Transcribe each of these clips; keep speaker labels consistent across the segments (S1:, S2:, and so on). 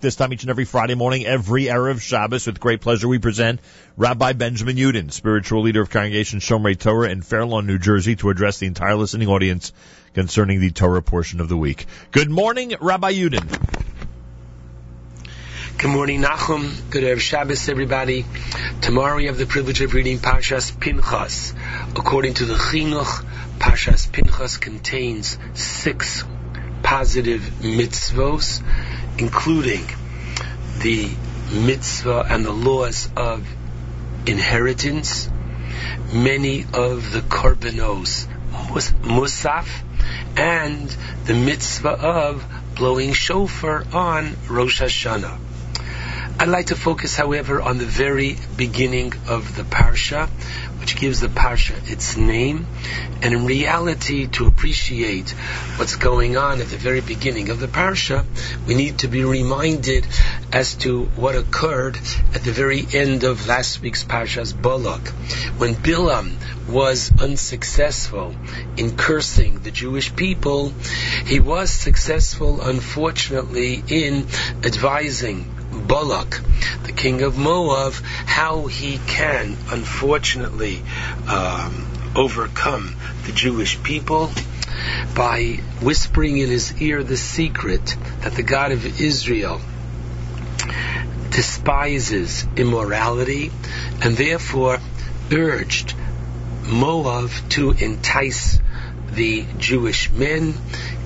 S1: This time each and every Friday morning, every Erev Shabbos, with great pleasure, we present Rabbi Benjamin Yudin, spiritual leader of Congregation Shomrei Torah in Fair Lawn, New Jersey, to address the entire listening audience concerning the Torah portion of the week. Good morning, Rabbi Yudin.
S2: Good morning, Nachum. Good Erev Shabbos, everybody. Tomorrow we have the privilege of reading Parshas Pinchas. According to the Chinuch, Parshas Pinchas contains six positive mitzvos including the mitzvah and the laws of inheritance, many of the korbanos, musaf, and the mitzvah of blowing shofar on Rosh Hashanah. I'd like to focus, however, on the very beginning of the parsha, which gives the parsha its name, and in reality, to appreciate what's going on at the very beginning of the parsha, we need to be reminded as to what occurred at the very end of last week's parsha's Balak, when Bilam was unsuccessful in cursing the Jewish people. He was successful, unfortunately, in advising Balak, the king of Moab, how he can, unfortunately, um, overcome the Jewish people by whispering in his ear the secret that the God of Israel despises immorality and therefore urged Moab to entice the Jewish men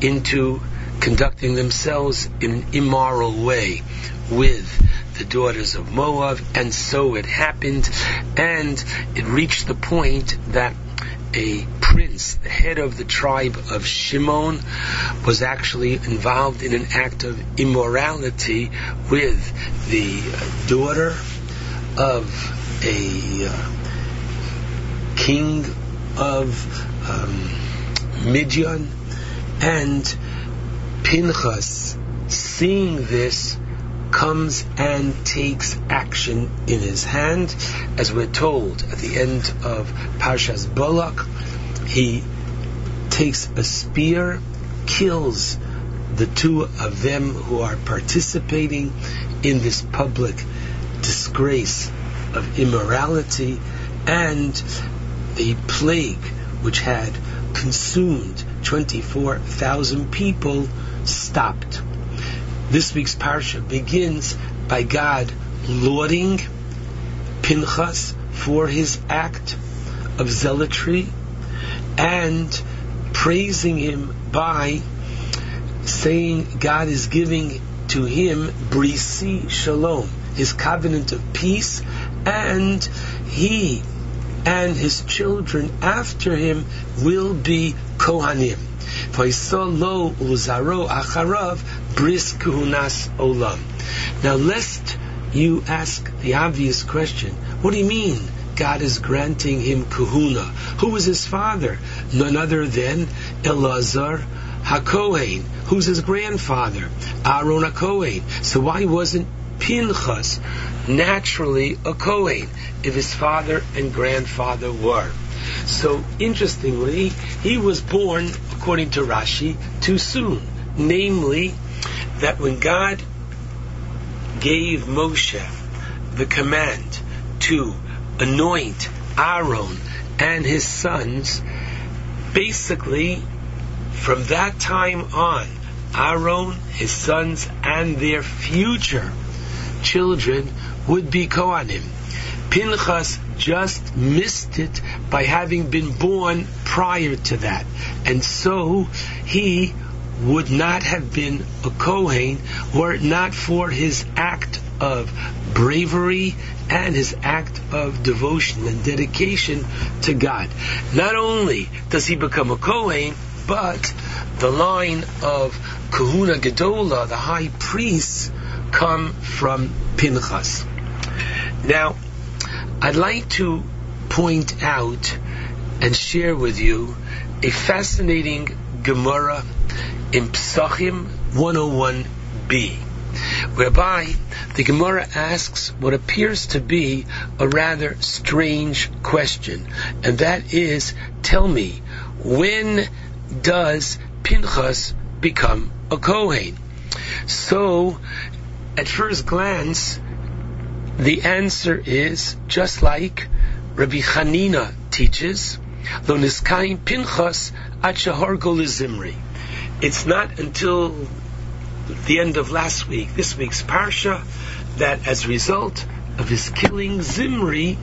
S2: into conducting themselves in an immoral way with the daughters of Moab, and so it happened, and it reached the point that a prince, the head of the tribe of Shimon, was actually involved in an act of immorality with the daughter of a uh, king of um, Midian, and Pinchas, seeing this, comes and takes action in his hand. As we're told at the end of Parshas Balak, he takes a spear, kills the two of them who are participating in this public disgrace of immorality and the plague which had consumed 24,000 people stopped. This week's parsha begins by God lauding Pinchas for his act of zealotry and praising him by saying God is giving to him brisi shalom, his covenant of peace, and he and his children after him will be kohanim. acharav bris kuhunas olam. Now, lest you ask the obvious question, what do you mean God is granting him kahuna? Who was his father? None other than Elazar HaKohen, who's his grandfather, Aaron HaKohen. So why wasn't Pinchas naturally a Kohen if his father and grandfather were? So interestingly, he was born, according to Rashi, too soon. Namely, that when God gave Moshe the command to anoint Aaron and his sons, basically from that time on, Aaron, his sons, and their future children would be Kohanim. Pinchas just missed it by having been born prior to that. And so he would not have been a Kohen were it not for his act of bravery and his act of devotion and dedication to God. Not only does he become a Kohen, but the line of Kahuna Gedola, the high priests, come from Pinchas. Now, I'd like to point out and share with you a fascinating Gemara in Psachim 101b, whereby the Gemara asks what appears to be a rather strange question, and that is, tell me, when does Pinchas become a Kohen? So, at first glance, the answer is just like Rabbi Hanina teaches, Lo niskaim pinchas at zimri. It's not until the end of last week, this week's parsha, that as a result of his killing Zimri,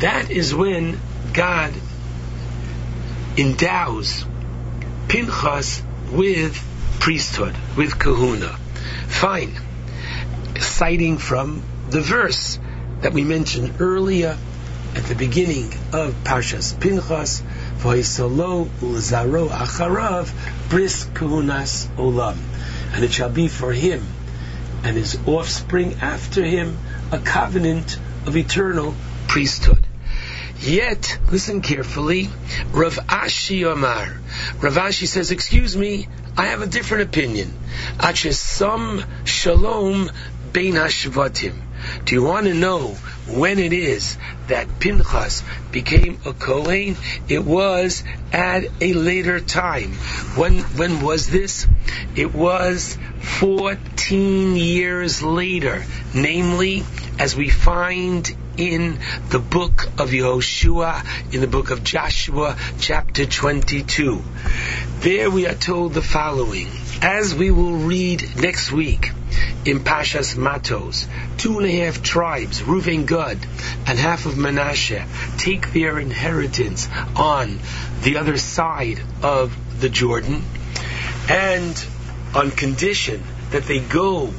S2: that is when God endows Pinchas with priesthood, with kahuna. Fine. Citing from the verse that we mentioned earlier at the beginning of Parshas Pinchas, V'hisalo ulzaro acharav bris kahunas olam. And it shall be for him and his offspring after him a covenant of eternal priesthood. Yet, listen carefully, Rav Ashi Omar. Rav Ashi says, excuse me, I have a different opinion. Achesam shalom bein. Do you want to know when it is that Pinchas became a Kohen? It was at a later time. When when was this? It was 14 years later, namely as we find in the book of Yehoshua, in the book of Joshua, chapter 22. There we are told the following. As we will read next week in Pashas Matos, two and a half tribes, Reuven Gad and half of Manasseh, take their inheritance on the other side of the Jordan, and on condition that they go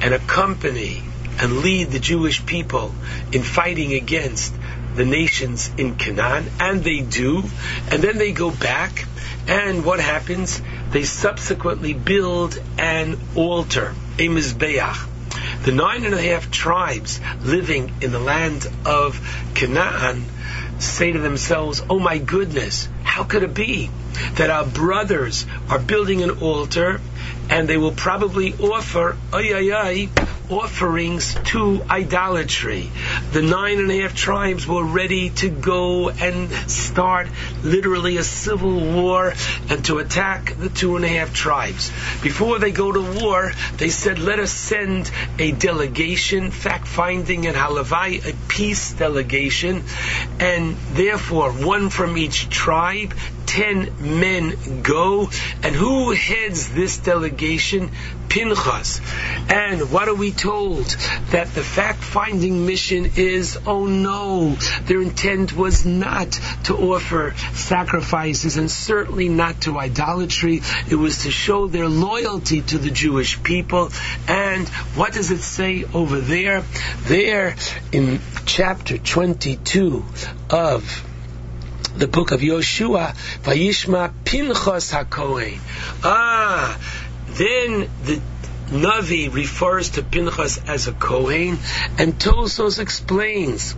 S2: and accompany and lead the Jewish people in fighting against the nations in Canaan, and they do, and then they go back, and what happens? They subsequently build an altar, a Mizbeach. The nine and a half tribes living in the land of Canaan say to themselves, Oh my goodness, how could it be that our brothers are building an altar and they will probably offer, ay, ay, ay, offerings to idolatry. The nine and a half tribes were ready to go and start literally a civil war and to attack the two and a half tribes. Before they go to war, they said, let us send a delegation, fact finding and halavai, a peace delegation, and therefore one from each tribe, ten men go, and who heads this delegation? Pinchas. And what are we told? That the fact-finding mission is, oh no, their intent was not to offer sacrifices and certainly not to idolatry. It was to show their loyalty to the Jewish people. And what does it say over there? There in chapter 22 of the book of Yoshua, Vayishma Pinchas HaKohen. Ah, then the Navi refers to Pinchas as a Kohen, and Tosfos explains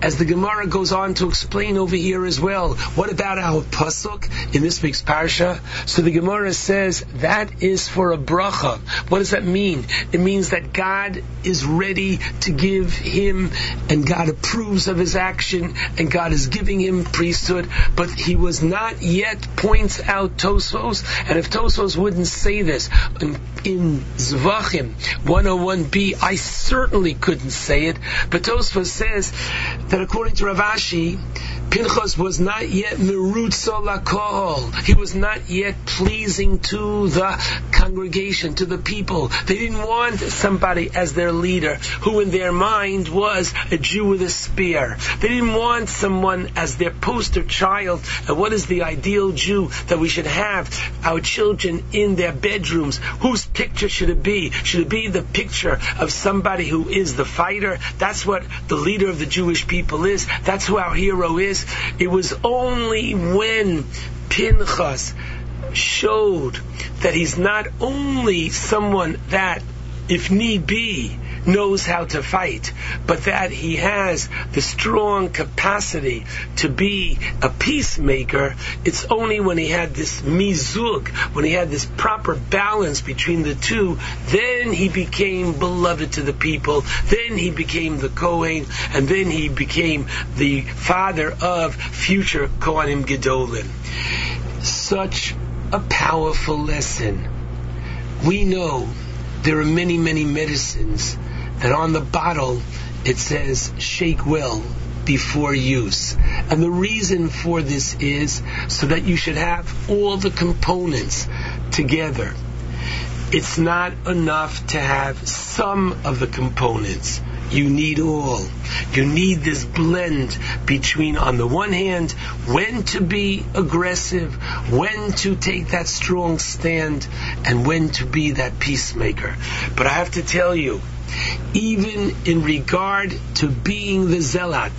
S2: as the Gemara goes on to explain over here as well. What about our pasuk in this week's parsha? So the Gemara says that is for a bracha. What does that mean? It means that God is ready to give him, and God approves of his action, and God is giving him priesthood, but he was not yet points out Tosfos, and if Tosfos wouldn't say this in, in Zvachim 101b, I certainly couldn't say it, but Tosfos says that according to Rav Ashi, Pinchas was not yet merutza lakol. He was not yet pleasing to the congregation, to the people. They didn't want somebody as their leader who in their mind was a Jew with a spear. They didn't want someone as their poster child. And what is the ideal Jew that we should have our children in their bedrooms? Whose picture should it be? Should it be the picture of somebody who is the fighter? That's what the leader of the Jewish people is. That's who our hero is. It was only when Pinchas showed that he's not only someone that, if need be, knows how to fight, but that he has the strong capacity to be a peacemaker, it's only when he had this mizug, when he had this proper balance between the two, then he became beloved to the people, then he became the Kohen, and then he became the father of future Kohanim Gedolim. Such a powerful lesson. We know there are many, many medicines that on the bottle it says shake well before use. And the reason for this is so that you should have all the components together. It's not enough to have some of the components. You need all. You need this blend between, on the one hand, when to be aggressive, when to take that strong stand, and when to be that peacemaker. But I have to tell you, even in regard to being the zealot,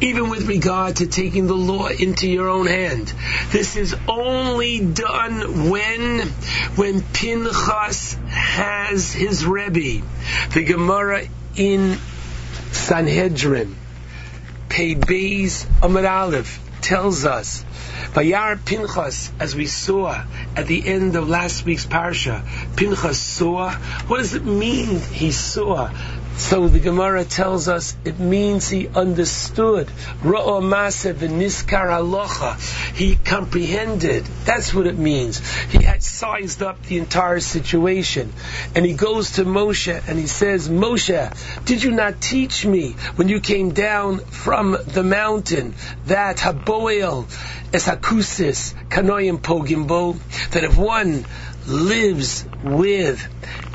S2: even with regard to taking the law into your own hand. This is only done when, when Pinchas has his Rebbe. The Gemara in Sanhedrin, Pei Beis Amud Aleph, tells us Vayar Pinchas, as we saw at the end of last week's parsha, Pinchas saw. What does it mean he saw? So the Gemara tells us it means he understood. He comprehended. That's what it means. He had sized up the entire situation. And he goes to Moshe and he says, Moshe, did you not teach me when you came down from the mountain that Haboel Esakusis Kanoyim Pogimbo, that if one lives with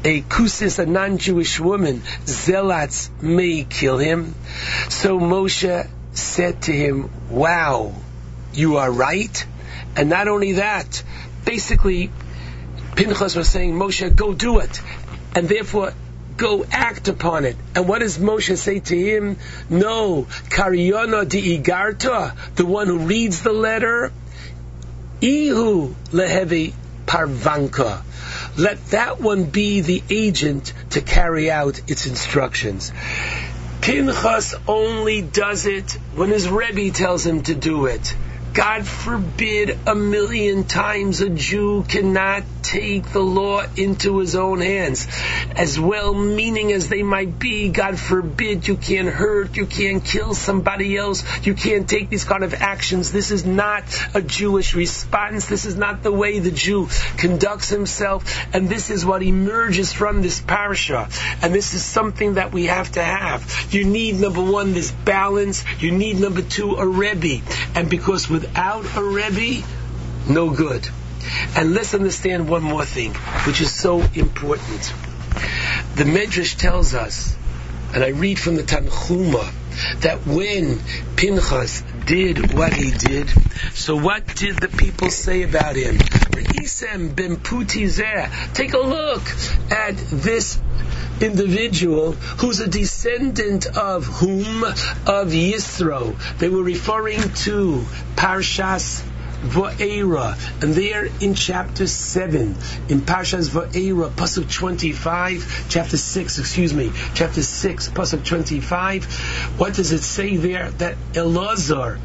S2: a kusis, a non-Jewish woman, zealots may kill him. So Moshe said to him, wow, you are right. And not only that, basically, Pinchas was saying, Moshe, go do it. And therefore, go act upon it. And what does Moshe say to him? No, Kariyana di Igarta, the one who reads the letter, Ihu lehevi parvanka. Let that one be the agent to carry out its instructions. Pinchas only does it when his Rebbe tells him to do it. God forbid a million times a Jew cannot take the law into his own hands. As well meaning as they might be, God forbid you can't hurt, you can't kill somebody else, you can't take these kind of actions. This is not a Jewish response. This is not the way the Jew conducts himself. And this is what emerges from this parasha. And this is something that we have to have. You need number one, this balance. You need number two, a Rebbe. And because without a Rebbe, no good. And let's understand one more thing, which is so important. The Medrash tells us, and I read from the Tanchuma, that when Pinchas did what he did, so what did the people say about him? Take a look at this individual who's a descendant of whom? Of Yisro. They were referring to Parshas Va'era, and there in chapter 7, in Parshas Va'era, Pasuk 25, chapter 6, excuse me, chapter 6, Pasuk 25, what does it say there? That Elazar,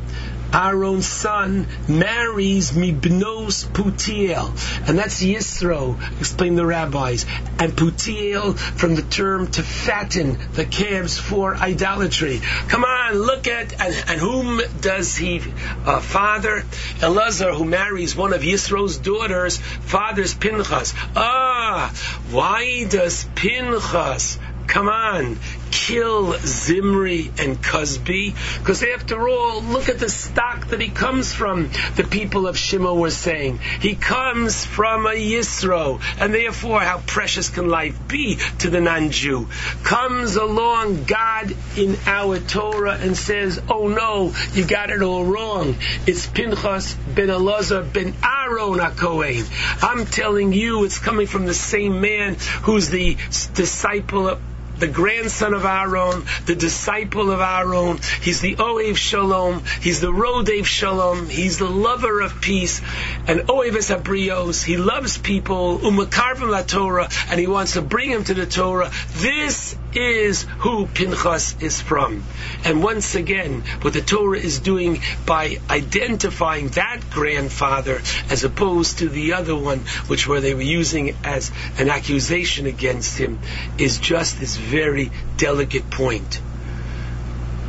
S2: Aaron's son marries Mibnos Putiel, and that's Yisro, explain the rabbis. And Putiel from the term to fatten the calves for idolatry. Come on, look at and, and whom does he uh, father? Elazar, who marries one of Yisro's daughters, father's Pinchas. Ah, why does Pinchas come on, kill Zimri and Cozbi? Because after all, look at the stock that he comes from. The people of Shima were saying he comes from a Yisro, and therefore, how precious can life be to the non-Jew? Comes along God in our Torah and says, "Oh no, you got it all wrong. It's Pinchas ben Elazar ben Aaron HaKohen. I'm telling you, it's coming from the same man who's the disciple of the grandson of Aaron, the disciple of Aaron. He's the Oev Shalom. He's the Rodev Shalom. He's the lover of peace. And Oev Abrios. He loves people. Umakarvim la Torah. And he wants to bring him to the Torah. This is who Pinchas is from. And once again, what the Torah is doing by identifying that grandfather as opposed to the other one, which where they were using as an accusation against him, is just this very delicate point.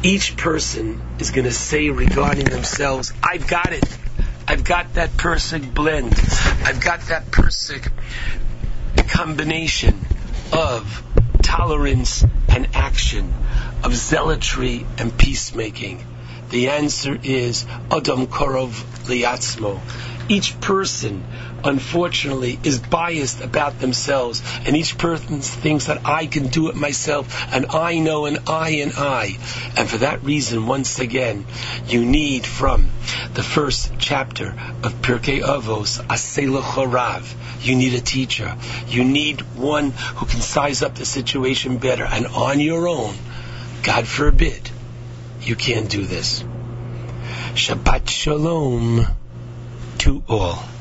S2: Each person is going to say regarding themselves, I've got it. I've got that Persig blend. I've got that Persig combination. of tolerance and action, of zealotry and peacemaking? The answer is Adam Korov Liatzmo. Each person, unfortunately, is biased about themselves, and each person thinks that I can do it myself, and I know, and I, and I. And for that reason, once again, you need from the first chapter of Pirkei Avos, Asela Chorav, you need a teacher. You need one who can size up the situation better, and on your own, God forbid, you can't do this. Shabbat Shalom to all.